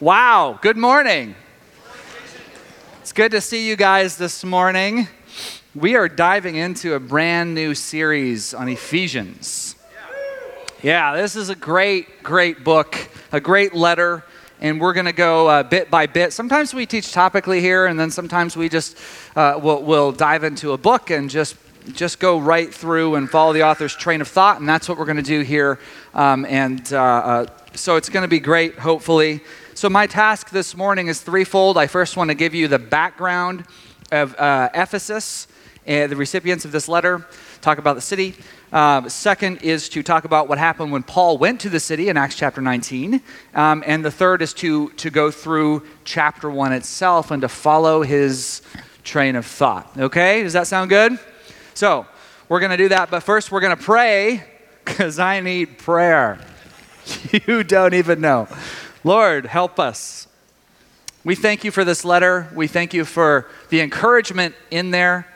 Wow, good morning. It's good to see you guys this morning. We are diving into a brand new series on Ephesians. Yeah, this is a great, great book, a great letter, and we're going to go uh, bit by bit. Sometimes we teach topically here, and then sometimes we just uh, will we'll dive into a book and just just go right through and follow the author's train of thought, and that's what we're going to do here. Um, and uh, uh so it's going to be great, hopefully. So, my task this morning is threefold. I first want to give you the background of uh, Ephesus, and the recipients of this letter, talk about the city. Uh, second is to talk about what happened when Paul went to the city in Acts chapter 19. Um, and the third is to, to go through chapter 1 itself and to follow his train of thought. Okay? Does that sound good? So, we're going to do that. But first, we're going to pray because I need prayer. You don't even know. Lord, help us. We thank you for this letter. We thank you for the encouragement in there.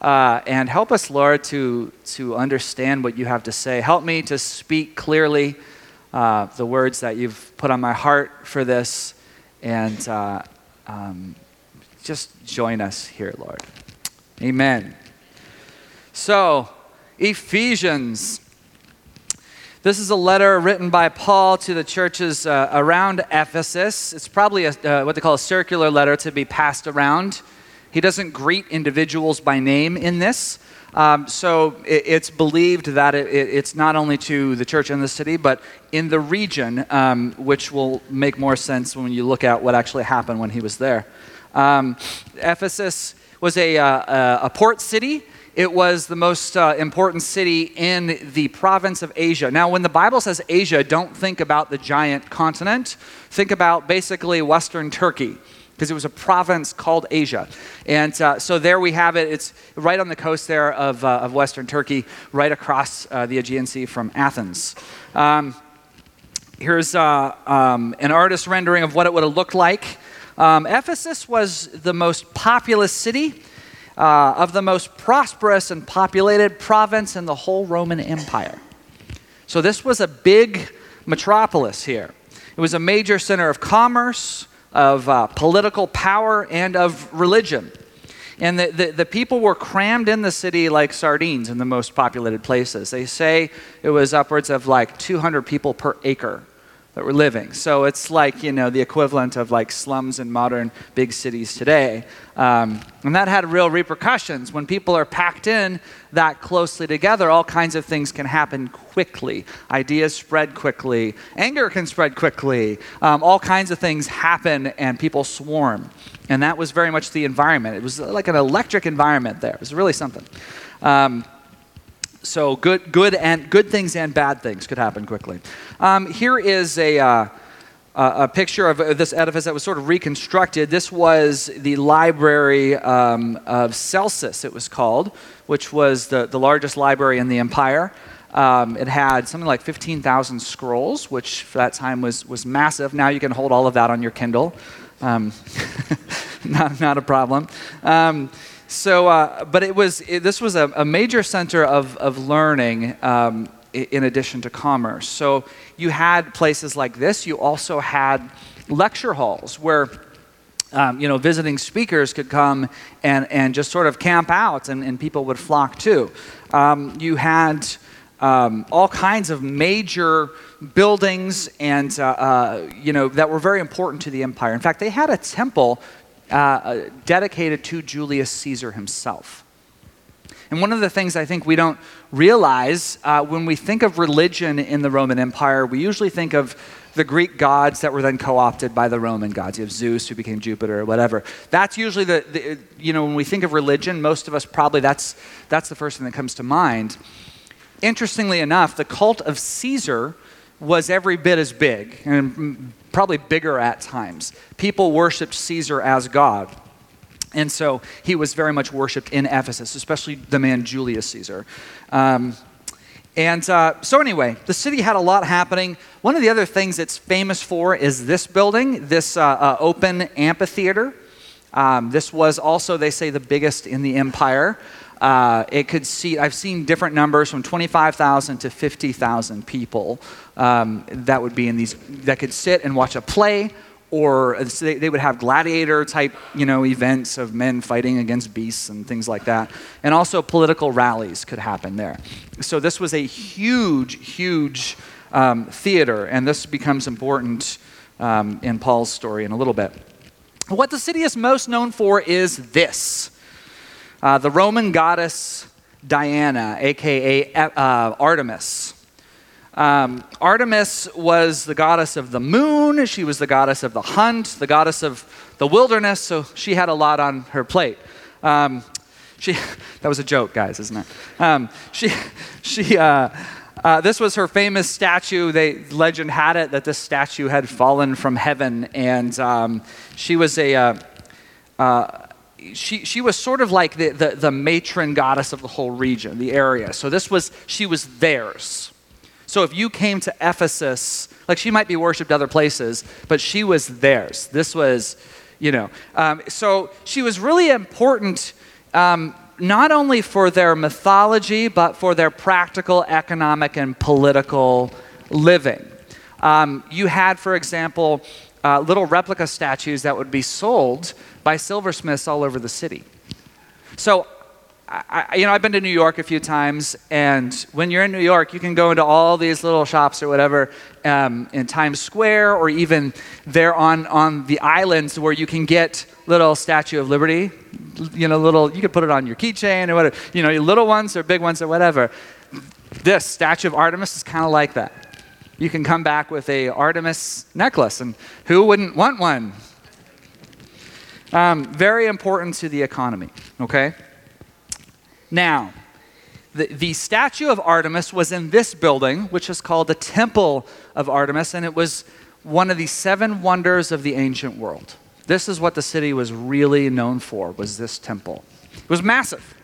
Uh, and help us, Lord, to, to understand what you have to say. Help me to speak clearly uh, the words that you've put on my heart for this. And uh, um, just join us here, Lord. Amen. So, Ephesians this is a letter written by Paul to the churches uh, around Ephesus. It's probably a, uh, what they call a circular letter to be passed around. He doesn't greet individuals by name in this. Um, so it, it's believed that it, it, it's not only to the church in the city, but in the region, um, which will make more sense when you look at what actually happened when he was there. Um, Ephesus was a, uh, a port city. It was the most uh, important city in the province of Asia. Now, when the Bible says Asia, don't think about the giant continent. Think about basically Western Turkey, because it was a province called Asia. And uh, so there we have it. It's right on the coast there of, uh, of Western Turkey, right across uh, the Aegean Sea from Athens. Um, here's uh, um, an artist rendering of what it would have looked like. Um, Ephesus was the most populous city uh, of the most prosperous and populated province in the whole Roman Empire. So, this was a big metropolis here. It was a major center of commerce, of uh, political power, and of religion. And the, the, the, people were crammed in the city like sardines in the most populated places. They say it was upwards of like 200 people per acre that were living. So it's like, you know, the equivalent of like slums in modern big cities today. Um, and that had real repercussions. When people are packed in that closely together, all kinds of things can happen quickly. Ideas spread quickly, anger can spread quickly, um, all kinds of things happen, and people swarm. And that was very much the environment. It was like an electric environment there. It was really something. Um, so good, good and good things and bad things could happen quickly. Um, here is a. Uh, a picture of this edifice that was sort of reconstructed. This was the library um, of Celsus, it was called, which was the, the largest library in the empire. Um, it had something like 15,000 scrolls, which for that time was, was massive. Now you can hold all of that on your Kindle. Um, not, not a problem. Um, so, uh, but it was it, this was a, a, major center of, of learning um, in addition to commerce. So you had places like this. You also had lecture halls where um, you know, visiting speakers could come and, and just sort of camp out, and, and people would flock to. Um, you had um, all kinds of major buildings and, uh, uh, you know, that were very important to the empire. In fact, they had a temple uh, uh, dedicated to Julius Caesar himself. And one of the things I think we don't realize uh, when we think of religion in the Roman Empire, we usually think of the Greek gods that were then co opted by the Roman gods. You have Zeus, who became Jupiter, or whatever. That's usually the, the, you know, when we think of religion, most of us probably that's, that's the first thing that comes to mind. Interestingly enough, the cult of Caesar was every bit as big, and probably bigger at times. People worshiped Caesar as God. And so he was very much worshiped in Ephesus, especially the man Julius Caesar. Um, and uh, so, anyway, the city had a lot happening. One of the other things it's famous for is this building, this uh, uh, open amphitheater. Um, this was also, they say, the biggest in the empire. Uh, it could seat, I've seen different numbers from 25,000 to 50,000 people um, that would be in these, that could sit and watch a play or they, they would have gladiator type you know events of men fighting against beasts and things like that. And also political rallies could happen there. So this was a huge huge um, theater and this becomes important um, in paul's story in a little bit. What the city is most known for is this uh, the roman goddess diana aka uh, artemis um, Artemis was the goddess of the moon, she was the goddess of the hunt, the goddess of the wilderness, so she had a lot on her plate. Um, she, that was a joke, guys, isn't it? Um, she, she, uh, uh, this was her famous statue. They legend had it that this statue had fallen from heaven, and um, she was a uh, uh, she, she was sort of like the, the, the matron goddess of the whole region, the area. So this was she was theirs. So if you came to Ephesus, like she might be worshipped other places, but she was theirs. This was, you know. Um, so she was really important um, not only for their mythology, but for their practical, economic, and political living. Um, you had, for example, uh, little replica statues that would be sold by silversmiths all over the city. So I, you know, I've been to New York a few times, and when you're in New York, you can go into all these little shops or whatever um, in Times Square, or even there on, on the islands where you can get little Statue of Liberty. You know, little you could put it on your keychain or whatever. You know, little ones or big ones or whatever. This Statue of Artemis is kind of like that. You can come back with a Artemis necklace, and who wouldn't want one? Um, very important to the economy. Okay. Now, the, the statue of Artemis was in this building, which is called the Temple of Artemis, and it was one of the seven wonders of the ancient world. This is what the city was really known for, was this temple. It was massive.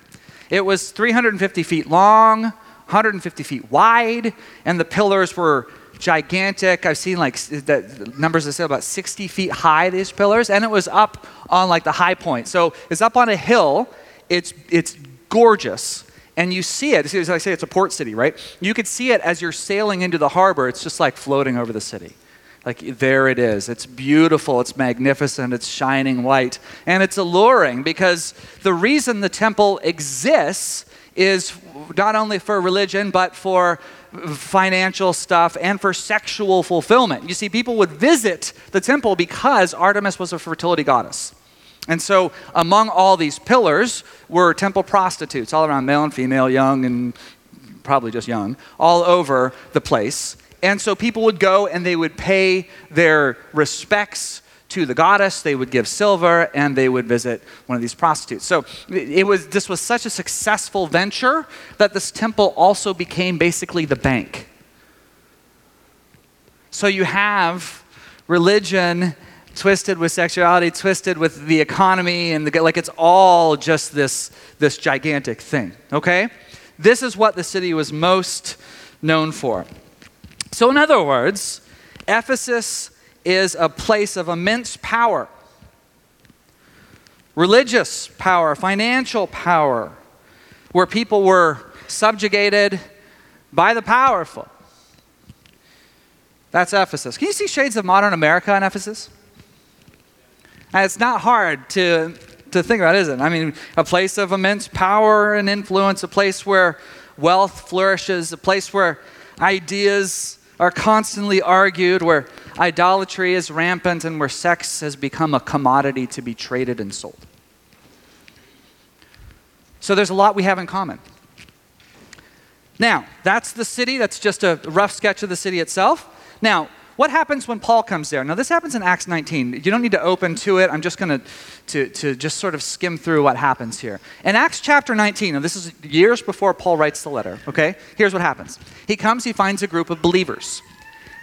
It was 350 feet long, 150 feet wide, and the pillars were gigantic. I've seen like the numbers that say about 60 feet high, these pillars, and it was up on like the high point. So it's up on a hill. It's, it's gorgeous. And you see it, as I say, it's a port city, right? You could see it as you're sailing into the harbor. It's just like floating over the city. Like there it is. It's beautiful, it's magnificent, it's shining white, and it's alluring because the reason the temple exists is not only for religion, but for financial stuff and for sexual fulfillment. You see, people would visit the temple because Artemis was a fertility goddess. And so, among all these pillars were temple prostitutes, all around male and female, young and probably just young, all over the place. And so, people would go and they would pay their respects to the goddess, they would give silver, and they would visit one of these prostitutes. So, it was, this was such a successful venture that this temple also became basically the bank. So, you have religion twisted with sexuality, twisted with the economy, and the, like it's all just this, this gigantic thing, okay? This is what the city was most known for. So, in other words, Ephesus is a place of immense power religious power, financial power, where people were subjugated by the powerful. That's Ephesus. Can you see shades of modern America in Ephesus? And it's not hard to, to think about, is it? I mean, a place of immense power and influence, a place where wealth flourishes, a place where ideas are constantly argued, where idolatry is rampant, and where sex has become a commodity to be traded and sold. So there's a lot we have in common. Now, that's the city. That's just a rough sketch of the city itself. Now, what happens when Paul comes there? Now, this happens in Acts 19. You don't need to open to it. I'm just going to, to just sort of skim through what happens here. In Acts chapter 19, and this is years before Paul writes the letter, okay? Here's what happens. He comes, he finds a group of believers,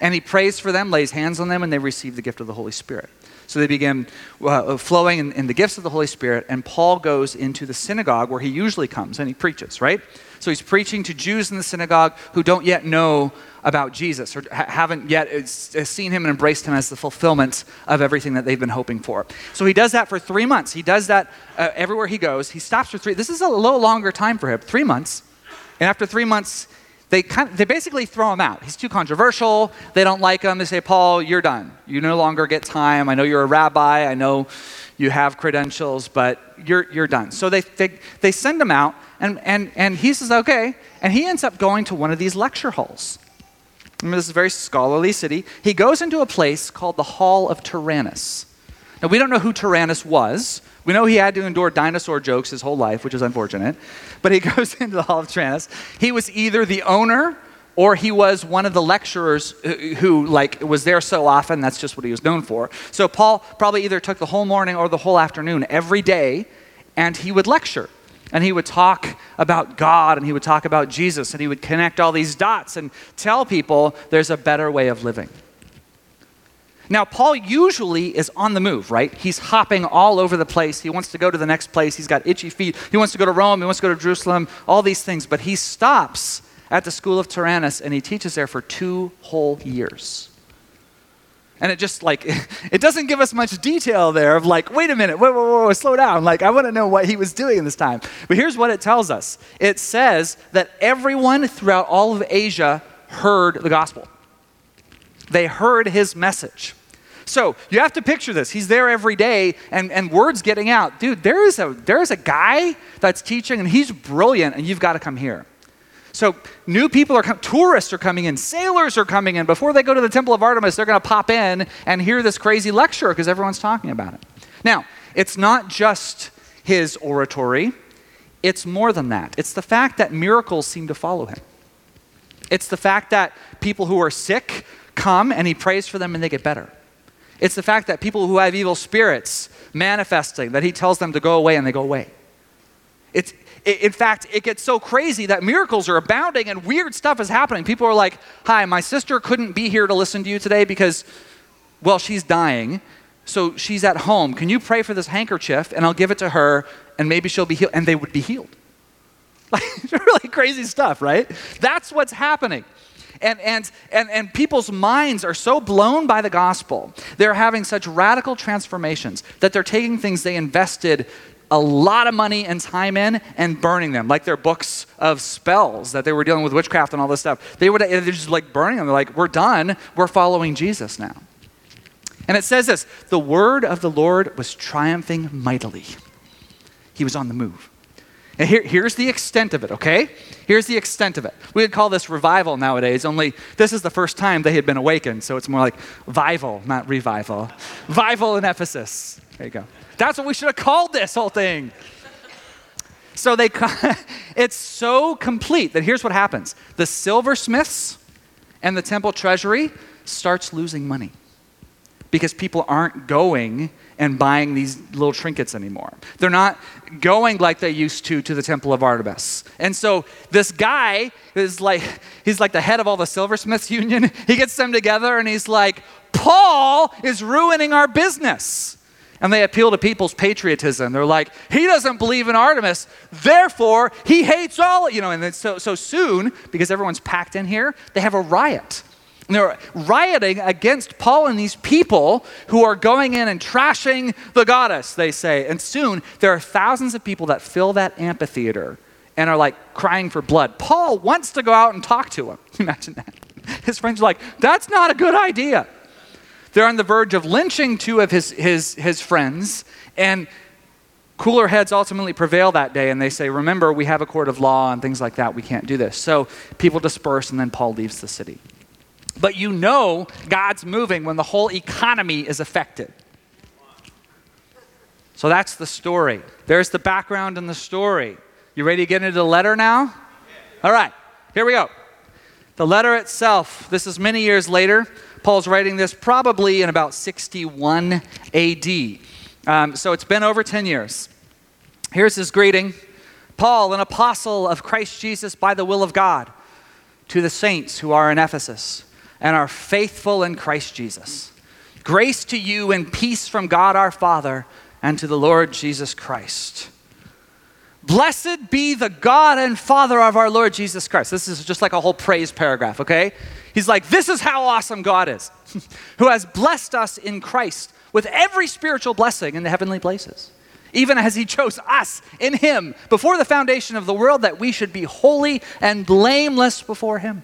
and he prays for them, lays hands on them, and they receive the gift of the Holy Spirit. So they begin uh, flowing in, in the gifts of the Holy Spirit, and Paul goes into the synagogue where he usually comes and he preaches, right? So he's preaching to Jews in the synagogue who don't yet know about Jesus or haven't yet uh, uh, seen him and embraced him as the fulfillment of everything that they've been hoping for. So he does that for three months. He does that uh, everywhere he goes. He stops for three. This is a little longer time for him, three months. And after three months, they, kind of, they basically throw him out. He's too controversial. They don't like him. They say, Paul, you're done. You no longer get time. I know you're a rabbi. I know you have credentials, but you're, you're done. So they, they, they send him out, and, and, and he says, okay. And he ends up going to one of these lecture halls. Remember, this is a very scholarly city. He goes into a place called the Hall of Tyrannus. Now, we don't know who Tyrannus was. We know he had to endure dinosaur jokes his whole life, which is unfortunate. But he goes into the Hall of Tyrannus. He was either the owner or he was one of the lecturers who like was there so often that's just what he was known for so paul probably either took the whole morning or the whole afternoon every day and he would lecture and he would talk about god and he would talk about jesus and he would connect all these dots and tell people there's a better way of living now, Paul usually is on the move, right? He's hopping all over the place. He wants to go to the next place. He's got itchy feet. He wants to go to Rome. He wants to go to Jerusalem, all these things. But he stops at the school of Tyrannus and he teaches there for two whole years. And it just like, it doesn't give us much detail there of like, wait a minute, whoa, whoa, whoa, slow down. Like, I want to know what he was doing in this time. But here's what it tells us it says that everyone throughout all of Asia heard the gospel, they heard his message. So you have to picture this. He's there every day and, and word's getting out. Dude, there is, a, there is a guy that's teaching and he's brilliant and you've got to come here. So new people are coming, tourists are coming in, sailors are coming in. Before they go to the Temple of Artemis, they're going to pop in and hear this crazy lecture because everyone's talking about it. Now, it's not just his oratory, it's more than that. It's the fact that miracles seem to follow him. It's the fact that people who are sick come and he prays for them and they get better. It's the fact that people who have evil spirits manifesting, that he tells them to go away and they go away. It's, in fact, it gets so crazy that miracles are abounding and weird stuff is happening. People are like, Hi, my sister couldn't be here to listen to you today because, well, she's dying. So she's at home. Can you pray for this handkerchief and I'll give it to her and maybe she'll be healed? And they would be healed. Like, really crazy stuff, right? That's what's happening and, and, and, and people's minds are so blown by the gospel. They're having such radical transformations that they're taking things they invested a lot of money and time in and burning them, like their books of spells that they were dealing with witchcraft and all this stuff. They would they're just like burning them. They're like, we're done. We're following Jesus now. And it says this: the word of the Lord was triumphing mightily. He was on the move. And here, here's the extent of it, okay? Here's the extent of it. We would call this revival nowadays, only this is the first time they had been awakened, so it's more like vival, not revival. Vival in Ephesus. There you go. That's what we should have called this whole thing. So they, it's so complete that here's what happens: the silversmiths and the temple treasury starts losing money because people aren't going and buying these little trinkets anymore. They're not going like they used to to the Temple of Artemis. And so this guy is like, he's like the head of all the silversmiths union. He gets them together and he's like, Paul is ruining our business. And they appeal to people's patriotism. They're like, he doesn't believe in Artemis, therefore he hates all, you know, and so, so soon, because everyone's packed in here, they have a riot. They're rioting against Paul and these people who are going in and trashing the goddess, they say. And soon there are thousands of people that fill that amphitheater and are like crying for blood. Paul wants to go out and talk to them. Imagine that. His friends are like, that's not a good idea. They're on the verge of lynching two of his, his, his friends, and cooler heads ultimately prevail that day, and they say, Remember, we have a court of law and things like that. We can't do this. So people disperse, and then Paul leaves the city. But you know God's moving when the whole economy is affected. So that's the story. There's the background and the story. You ready to get into the letter now? All right, here we go. The letter itself, this is many years later. Paul's writing this probably in about 61 AD. Um, so it's been over 10 years. Here's his greeting Paul, an apostle of Christ Jesus by the will of God, to the saints who are in Ephesus and are faithful in Christ Jesus. Grace to you and peace from God our Father and to the Lord Jesus Christ. Blessed be the God and Father of our Lord Jesus Christ. This is just like a whole praise paragraph, okay? He's like, This is how awesome God is, who has blessed us in Christ with every spiritual blessing in the heavenly places, even as he chose us in him before the foundation of the world, that we should be holy and blameless before him.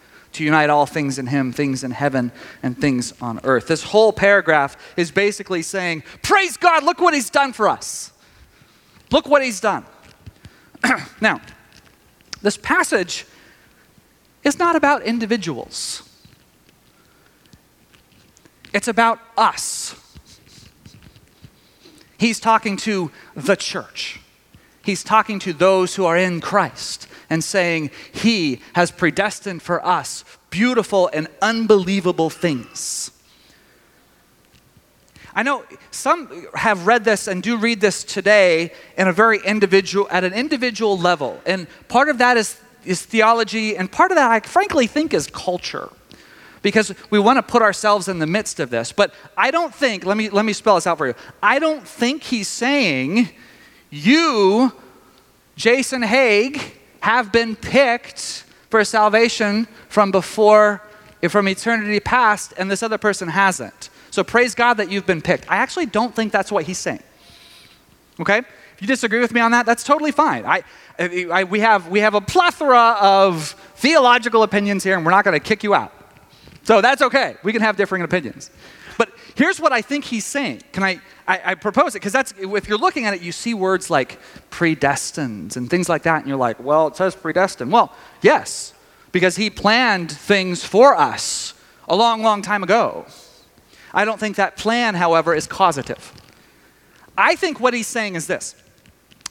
to unite all things in him, things in heaven and things on earth. This whole paragraph is basically saying, Praise God, look what he's done for us. Look what he's done. now, this passage is not about individuals. It's about us. He's talking to the church. He's talking to those who are in Christ and saying, He has predestined for us beautiful and unbelievable things. I know some have read this and do read this today in a very individual, at an individual level. And part of that is, is theology, and part of that I frankly think is culture because we want to put ourselves in the midst of this. But I don't think, let me, let me spell this out for you. I don't think he's saying, you, Jason Haig, have been picked for salvation from before, from eternity past, and this other person hasn't. So praise God that you've been picked. I actually don't think that's what he's saying. Okay? If you disagree with me on that, that's totally fine. I, I, we, have, we have a plethora of theological opinions here, and we're not going to kick you out. So that's okay. We can have differing opinions. But here's what I think he's saying. Can I, I, I propose it? Because that's, if you're looking at it, you see words like predestined and things like that, and you're like, well, it says predestined. Well, yes, because he planned things for us a long, long time ago. I don't think that plan, however, is causative. I think what he's saying is this.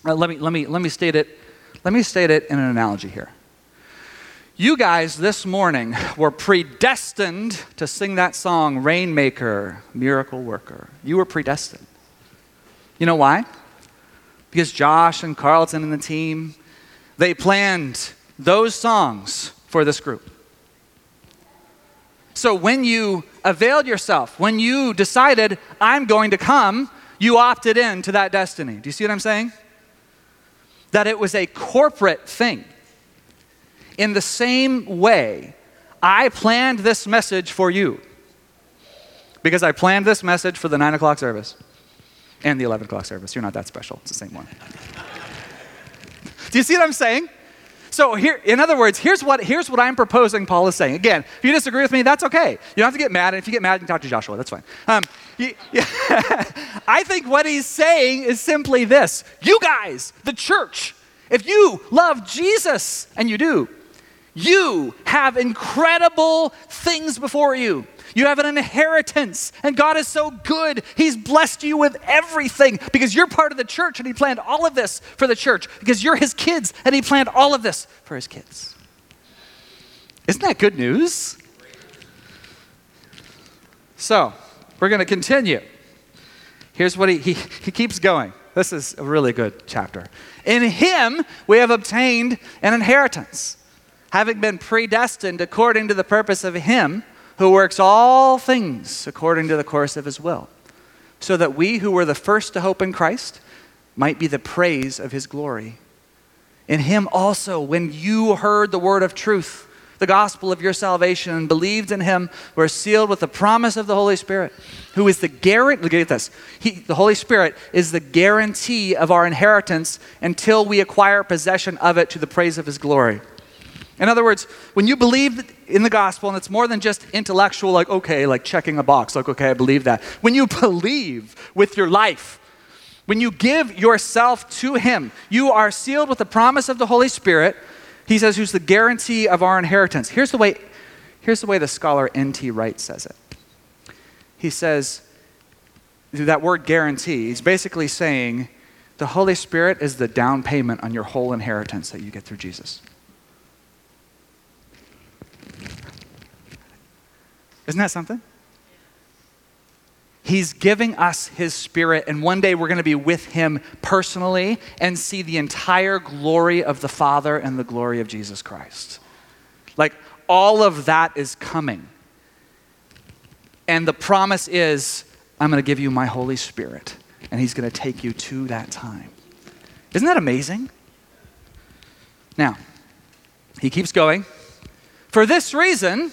Uh, let, me, let, me, let me state it. Let me state it in an analogy here. You guys this morning were predestined to sing that song, Rainmaker, Miracle Worker. You were predestined. You know why? Because Josh and Carlton and the team, they planned those songs for this group. So when you availed yourself, when you decided, I'm going to come, you opted in to that destiny. Do you see what I'm saying? That it was a corporate thing. In the same way, I planned this message for you because I planned this message for the 9 o'clock service and the 11 o'clock service. You're not that special, it's the same one. Do you see what I'm saying? So here, in other words, here's what, here's what I'm proposing Paul is saying. Again, if you disagree with me, that's okay. You don't have to get mad. And if you get mad, you can talk to Joshua. That's fine. Um, you, yeah, I think what he's saying is simply this. You guys, the church, if you love Jesus, and you do, you have incredible things before you. You have an inheritance, and God is so good. He's blessed you with everything because you're part of the church, and He planned all of this for the church because you're His kids, and He planned all of this for His kids. Isn't that good news? So, we're going to continue. Here's what he, he, he keeps going. This is a really good chapter. In Him, we have obtained an inheritance having been predestined according to the purpose of Him who works all things according to the course of His will, so that we who were the first to hope in Christ might be the praise of His glory. In Him also, when you heard the word of truth, the gospel of your salvation, and believed in Him, were sealed with the promise of the Holy Spirit, who is the guarantee. Look at this. He, the Holy Spirit is the guarantee of our inheritance until we acquire possession of it to the praise of His glory. In other words, when you believe in the gospel, and it's more than just intellectual, like, okay, like checking a box, like, okay, I believe that. When you believe with your life, when you give yourself to Him, you are sealed with the promise of the Holy Spirit. He says, who's the guarantee of our inheritance. Here's the way, here's the, way the scholar N.T. Wright says it. He says, that word guarantee, he's basically saying the Holy Spirit is the down payment on your whole inheritance that you get through Jesus. Isn't that something? He's giving us His Spirit, and one day we're going to be with Him personally and see the entire glory of the Father and the glory of Jesus Christ. Like, all of that is coming. And the promise is, I'm going to give you my Holy Spirit, and He's going to take you to that time. Isn't that amazing? Now, he keeps going. For this reason,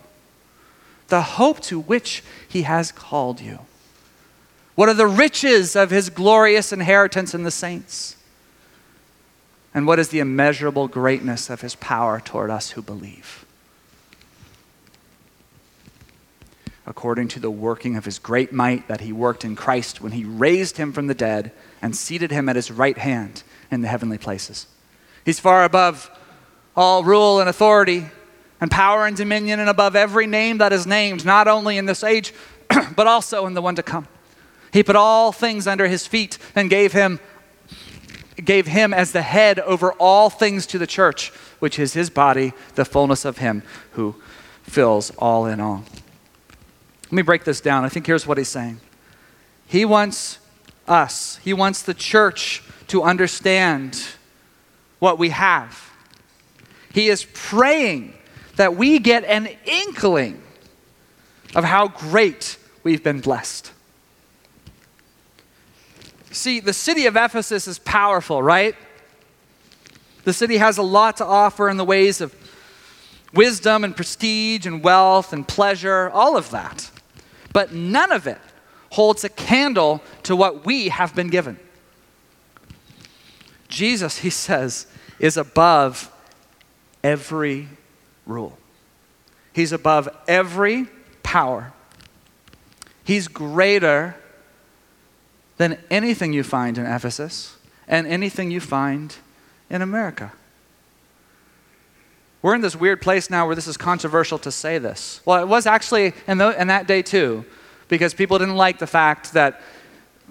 The hope to which he has called you. What are the riches of his glorious inheritance in the saints? And what is the immeasurable greatness of his power toward us who believe? According to the working of his great might that he worked in Christ when he raised him from the dead and seated him at his right hand in the heavenly places. He's far above all rule and authority and power and dominion and above every name that is named, not only in this age, but also in the one to come. He put all things under his feet and gave him gave him as the head over all things to the church, which is his body, the fullness of him who fills all in all. Let me break this down. I think here's what he's saying. He wants us, he wants the church to understand what we have. He is praying that we get an inkling of how great we've been blessed. See, the city of Ephesus is powerful, right? The city has a lot to offer in the ways of wisdom and prestige and wealth and pleasure, all of that. But none of it holds a candle to what we have been given. Jesus, he says, is above every rule. He's above every power. He's greater than anything you find in Ephesus and anything you find in America. We're in this weird place now where this is controversial to say this. Well, it was actually in, the, in that day too, because people didn't like the fact that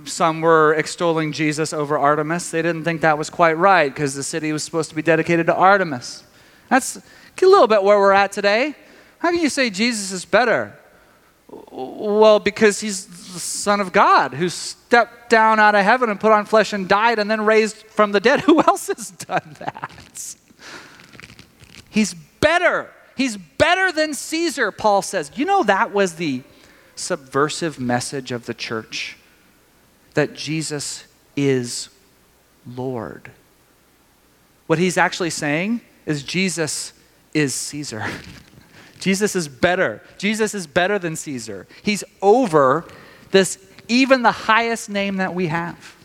some were extolling Jesus over Artemis. They didn't think that was quite right because the city was supposed to be dedicated to Artemis. That's a little bit where we're at today. How can you say Jesus is better? Well, because he's the Son of God who stepped down out of heaven and put on flesh and died and then raised from the dead. Who else has done that? He's better. He's better than Caesar, Paul says. You know, that was the subversive message of the church that Jesus is Lord. What he's actually saying is Jesus is Caesar. Jesus is better. Jesus is better than Caesar. He's over this, even the highest name that we have.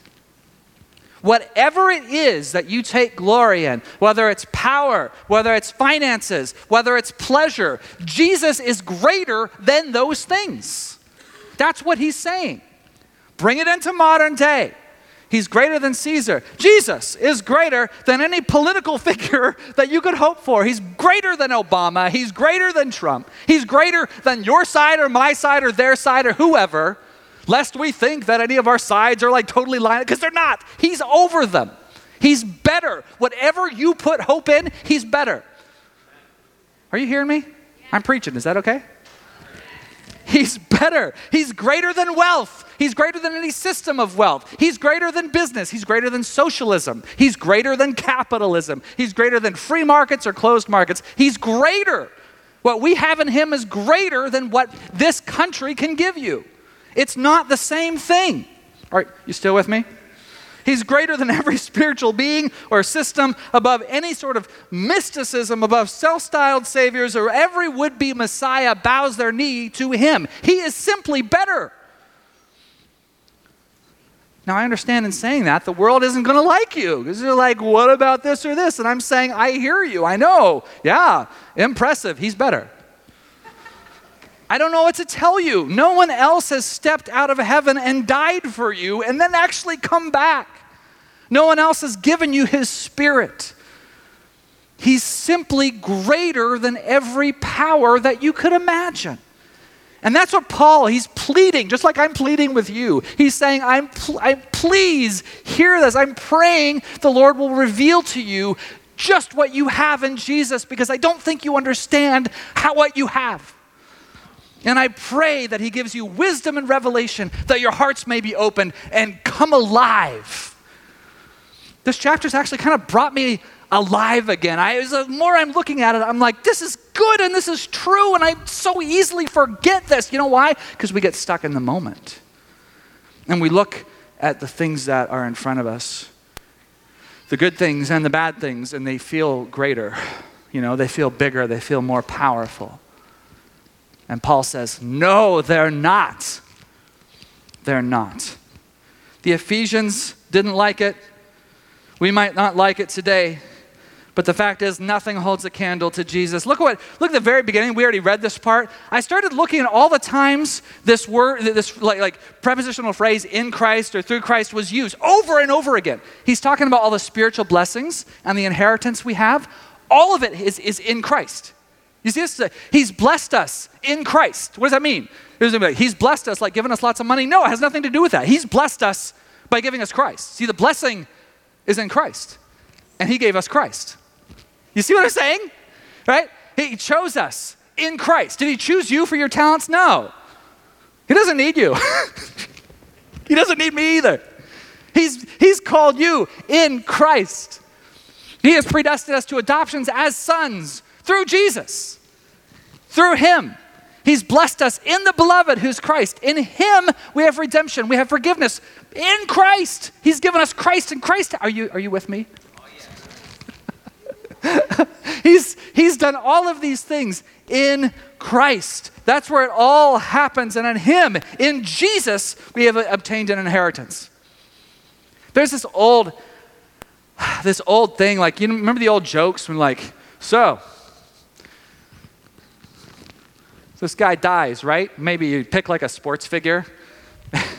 Whatever it is that you take glory in, whether it's power, whether it's finances, whether it's pleasure, Jesus is greater than those things. That's what he's saying. Bring it into modern day. He's greater than Caesar. Jesus is greater than any political figure that you could hope for. He's greater than Obama. He's greater than Trump. He's greater than your side or my side or their side or whoever, lest we think that any of our sides are like totally lying, because they're not. He's over them. He's better. Whatever you put hope in, he's better. Are you hearing me? I'm preaching. Is that okay? He's better. He's greater than wealth. He's greater than any system of wealth. He's greater than business. He's greater than socialism. He's greater than capitalism. He's greater than free markets or closed markets. He's greater. What we have in Him is greater than what this country can give you. It's not the same thing. All right, you still with me? He's greater than every spiritual being or system, above any sort of mysticism, above self styled saviors, or every would be Messiah bows their knee to him. He is simply better. Now, I understand in saying that the world isn't going to like you because you're like, what about this or this? And I'm saying, I hear you. I know. Yeah, impressive. He's better. I don't know what to tell you. No one else has stepped out of heaven and died for you and then actually come back. No one else has given you his spirit. He's simply greater than every power that you could imagine. And that's what Paul, he's pleading, just like I'm pleading with you. He's saying, I'm, pl- I'm please hear this. I'm praying the Lord will reveal to you just what you have in Jesus because I don't think you understand how what you have. And I pray that he gives you wisdom and revelation that your hearts may be opened and come alive. This chapter's actually kind of brought me alive again. I, the more I'm looking at it, I'm like, this is good and this is true, and I so easily forget this. You know why? Because we get stuck in the moment. And we look at the things that are in front of us the good things and the bad things, and they feel greater. You know, they feel bigger, they feel more powerful. And Paul says, no, they're not. They're not. The Ephesians didn't like it. We might not like it today. But the fact is, nothing holds a candle to Jesus. Look at what look at the very beginning. We already read this part. I started looking at all the times this word, this like, like prepositional phrase "in Christ" or "through Christ" was used over and over again. He's talking about all the spiritual blessings and the inheritance we have. All of it is, is in Christ. You see this? He's blessed us in Christ. What does that mean? He's blessed us like giving us lots of money. No, it has nothing to do with that. He's blessed us by giving us Christ. See, the blessing is in Christ, and He gave us Christ. You see what I'm saying? Right? He chose us in Christ. Did He choose you for your talents? No. He doesn't need you. he doesn't need me either. He's, he's called you in Christ. He has predestined us to adoptions as sons through Jesus. Through Him. He's blessed us in the beloved who's Christ. In Him we have redemption, we have forgiveness. In Christ. He's given us Christ in Christ. Are you, are you with me? he's, he's done all of these things in Christ. That's where it all happens. And in Him, in Jesus, we have obtained an inheritance. There's this old, this old thing, like, you remember the old jokes when, like, so, this guy dies, right? Maybe you pick like a sports figure.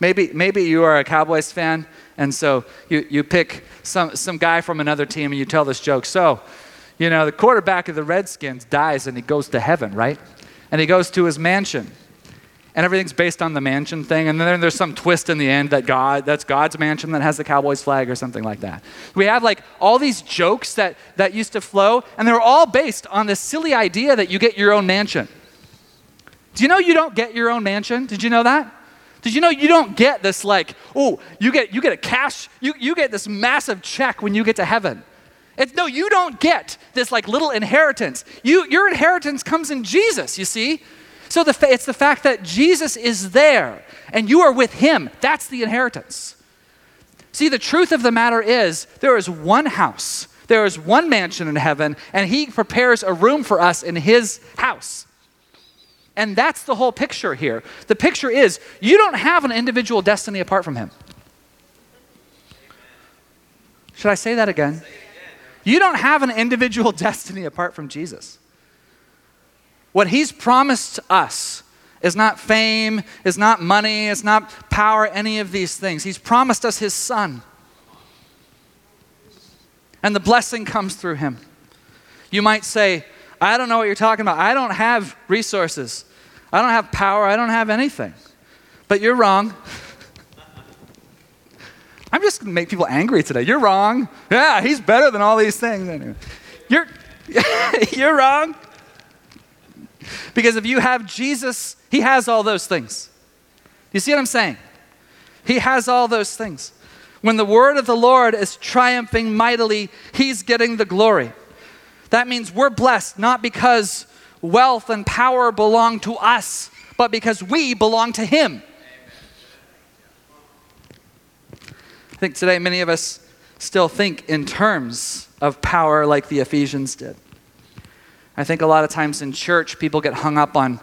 maybe, maybe you are a Cowboys fan, and so you, you pick some, some guy from another team and you tell this joke. So, you know, the quarterback of the Redskins dies and he goes to heaven, right? And he goes to his mansion. And everything's based on the mansion thing. And then there's some twist in the end that God, that's God's mansion that has the Cowboys flag or something like that. We have like all these jokes that, that used to flow, and they're all based on this silly idea that you get your own mansion. Do you know you don't get your own mansion? Did you know that? Did you know you don't get this like, oh, you get you get a cash, you, you get this massive check when you get to heaven. It's no, you don't get this like little inheritance. You your inheritance comes in Jesus, you see? So the, it's the fact that Jesus is there and you are with him. That's the inheritance. See, the truth of the matter is there is one house, there is one mansion in heaven, and he prepares a room for us in his house. And that's the whole picture here. The picture is you don't have an individual destiny apart from Him. Should I say that again? You don't have an individual destiny apart from Jesus. What He's promised us is not fame, is not money, is not power, any of these things. He's promised us His Son. And the blessing comes through Him. You might say, I don't know what you're talking about. I don't have resources. I don't have power. I don't have anything. But you're wrong. I'm just going to make people angry today. You're wrong. Yeah, he's better than all these things. Anyway. You're, you're wrong. Because if you have Jesus, he has all those things. You see what I'm saying? He has all those things. When the word of the Lord is triumphing mightily, he's getting the glory. That means we're blessed not because wealth and power belong to us, but because we belong to Him. I think today many of us still think in terms of power like the Ephesians did. I think a lot of times in church, people get hung up on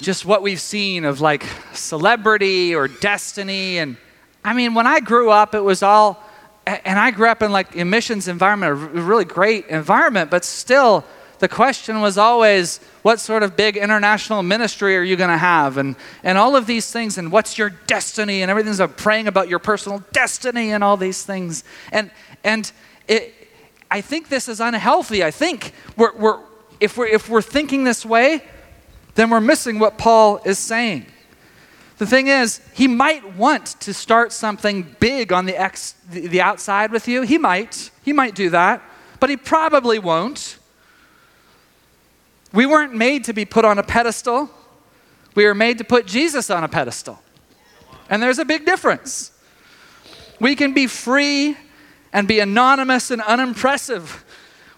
just what we've seen of like celebrity or destiny. And I mean, when I grew up, it was all, and I grew up in like emissions environment, a really great environment, but still, the question was always, what sort of big international ministry are you going to have? And, and all of these things, and what's your destiny? And everything's about praying about your personal destiny and all these things. And, and it, I think this is unhealthy. I think we're, we're, if, we're, if we're thinking this way, then we're missing what Paul is saying. The thing is, he might want to start something big on the, ex, the, outside with you. He might. He might do that, but he probably won't. We weren't made to be put on a pedestal. We were made to put Jesus on a pedestal. And there's a big difference. We can be free and be anonymous and unimpressive.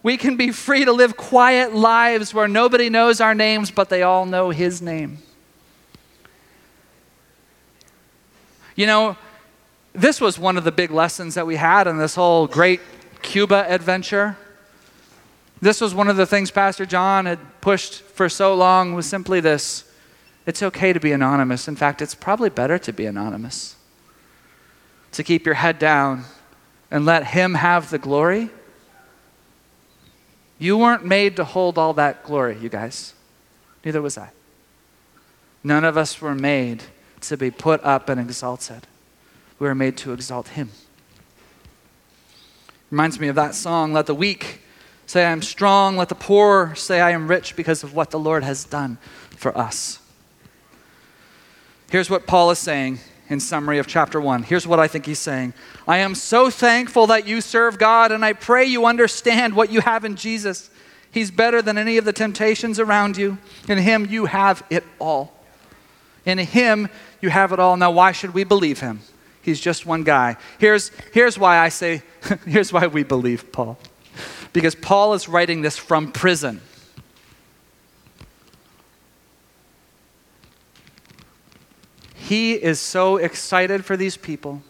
We can be free to live quiet lives where nobody knows our names, but they all know His name. You know, this was one of the big lessons that we had in this whole great Cuba adventure. This was one of the things Pastor John had pushed for so long was simply this. It's okay to be anonymous. In fact, it's probably better to be anonymous. To keep your head down and let him have the glory. You weren't made to hold all that glory, you guys. Neither was I. None of us were made to be put up and exalted. We were made to exalt Him. Reminds me of that song, Let the Weak say, I am strong. Let the poor say, I am rich because of what the Lord has done for us. Here's what Paul is saying in summary of chapter 1. Here's what I think he's saying I am so thankful that you serve God, and I pray you understand what you have in Jesus. He's better than any of the temptations around you. In Him, you have it all. In Him, you have it all. Now, why should we believe him? He's just one guy. Here's, here's why I say, here's why we believe Paul. Because Paul is writing this from prison. He is so excited for these people,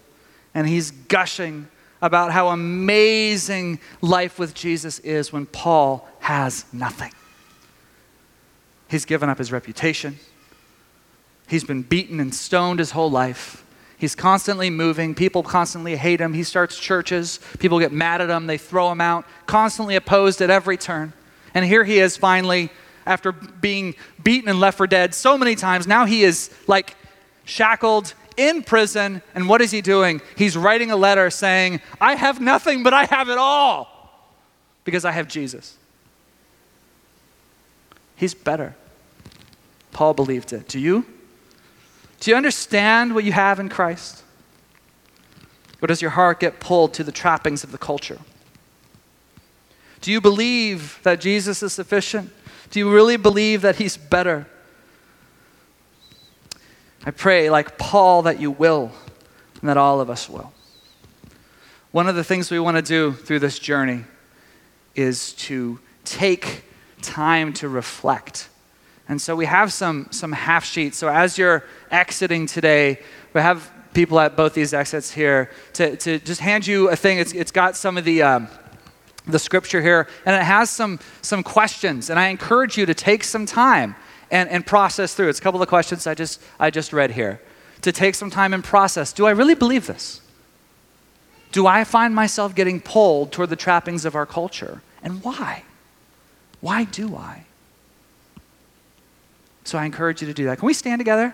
and he's gushing about how amazing life with Jesus is when Paul has nothing. He's given up his reputation. He's been beaten and stoned his whole life. He's constantly moving. People constantly hate him. He starts churches. People get mad at him. They throw him out. Constantly opposed at every turn. And here he is finally, after being beaten and left for dead so many times. Now he is like shackled in prison. And what is he doing? He's writing a letter saying, I have nothing, but I have it all because I have Jesus. He's better. Paul believed it. Do you? Do you understand what you have in Christ? Or does your heart get pulled to the trappings of the culture? Do you believe that Jesus is sufficient? Do you really believe that He's better? I pray, like Paul, that you will, and that all of us will. One of the things we want to do through this journey is to take time to reflect and so we have some, some half sheets. So as you're exiting today, we have people at both these exits here to, to just hand you a thing. It's, it's got some of the, um, the scripture here, and it has some, some questions. And I encourage you to take some time and, and process through. It's a couple of questions I just, I just read here. To take some time and process. Do I really believe this? Do I find myself getting pulled toward the trappings of our culture? And why? Why do I? So I encourage you to do that. Can we stand together?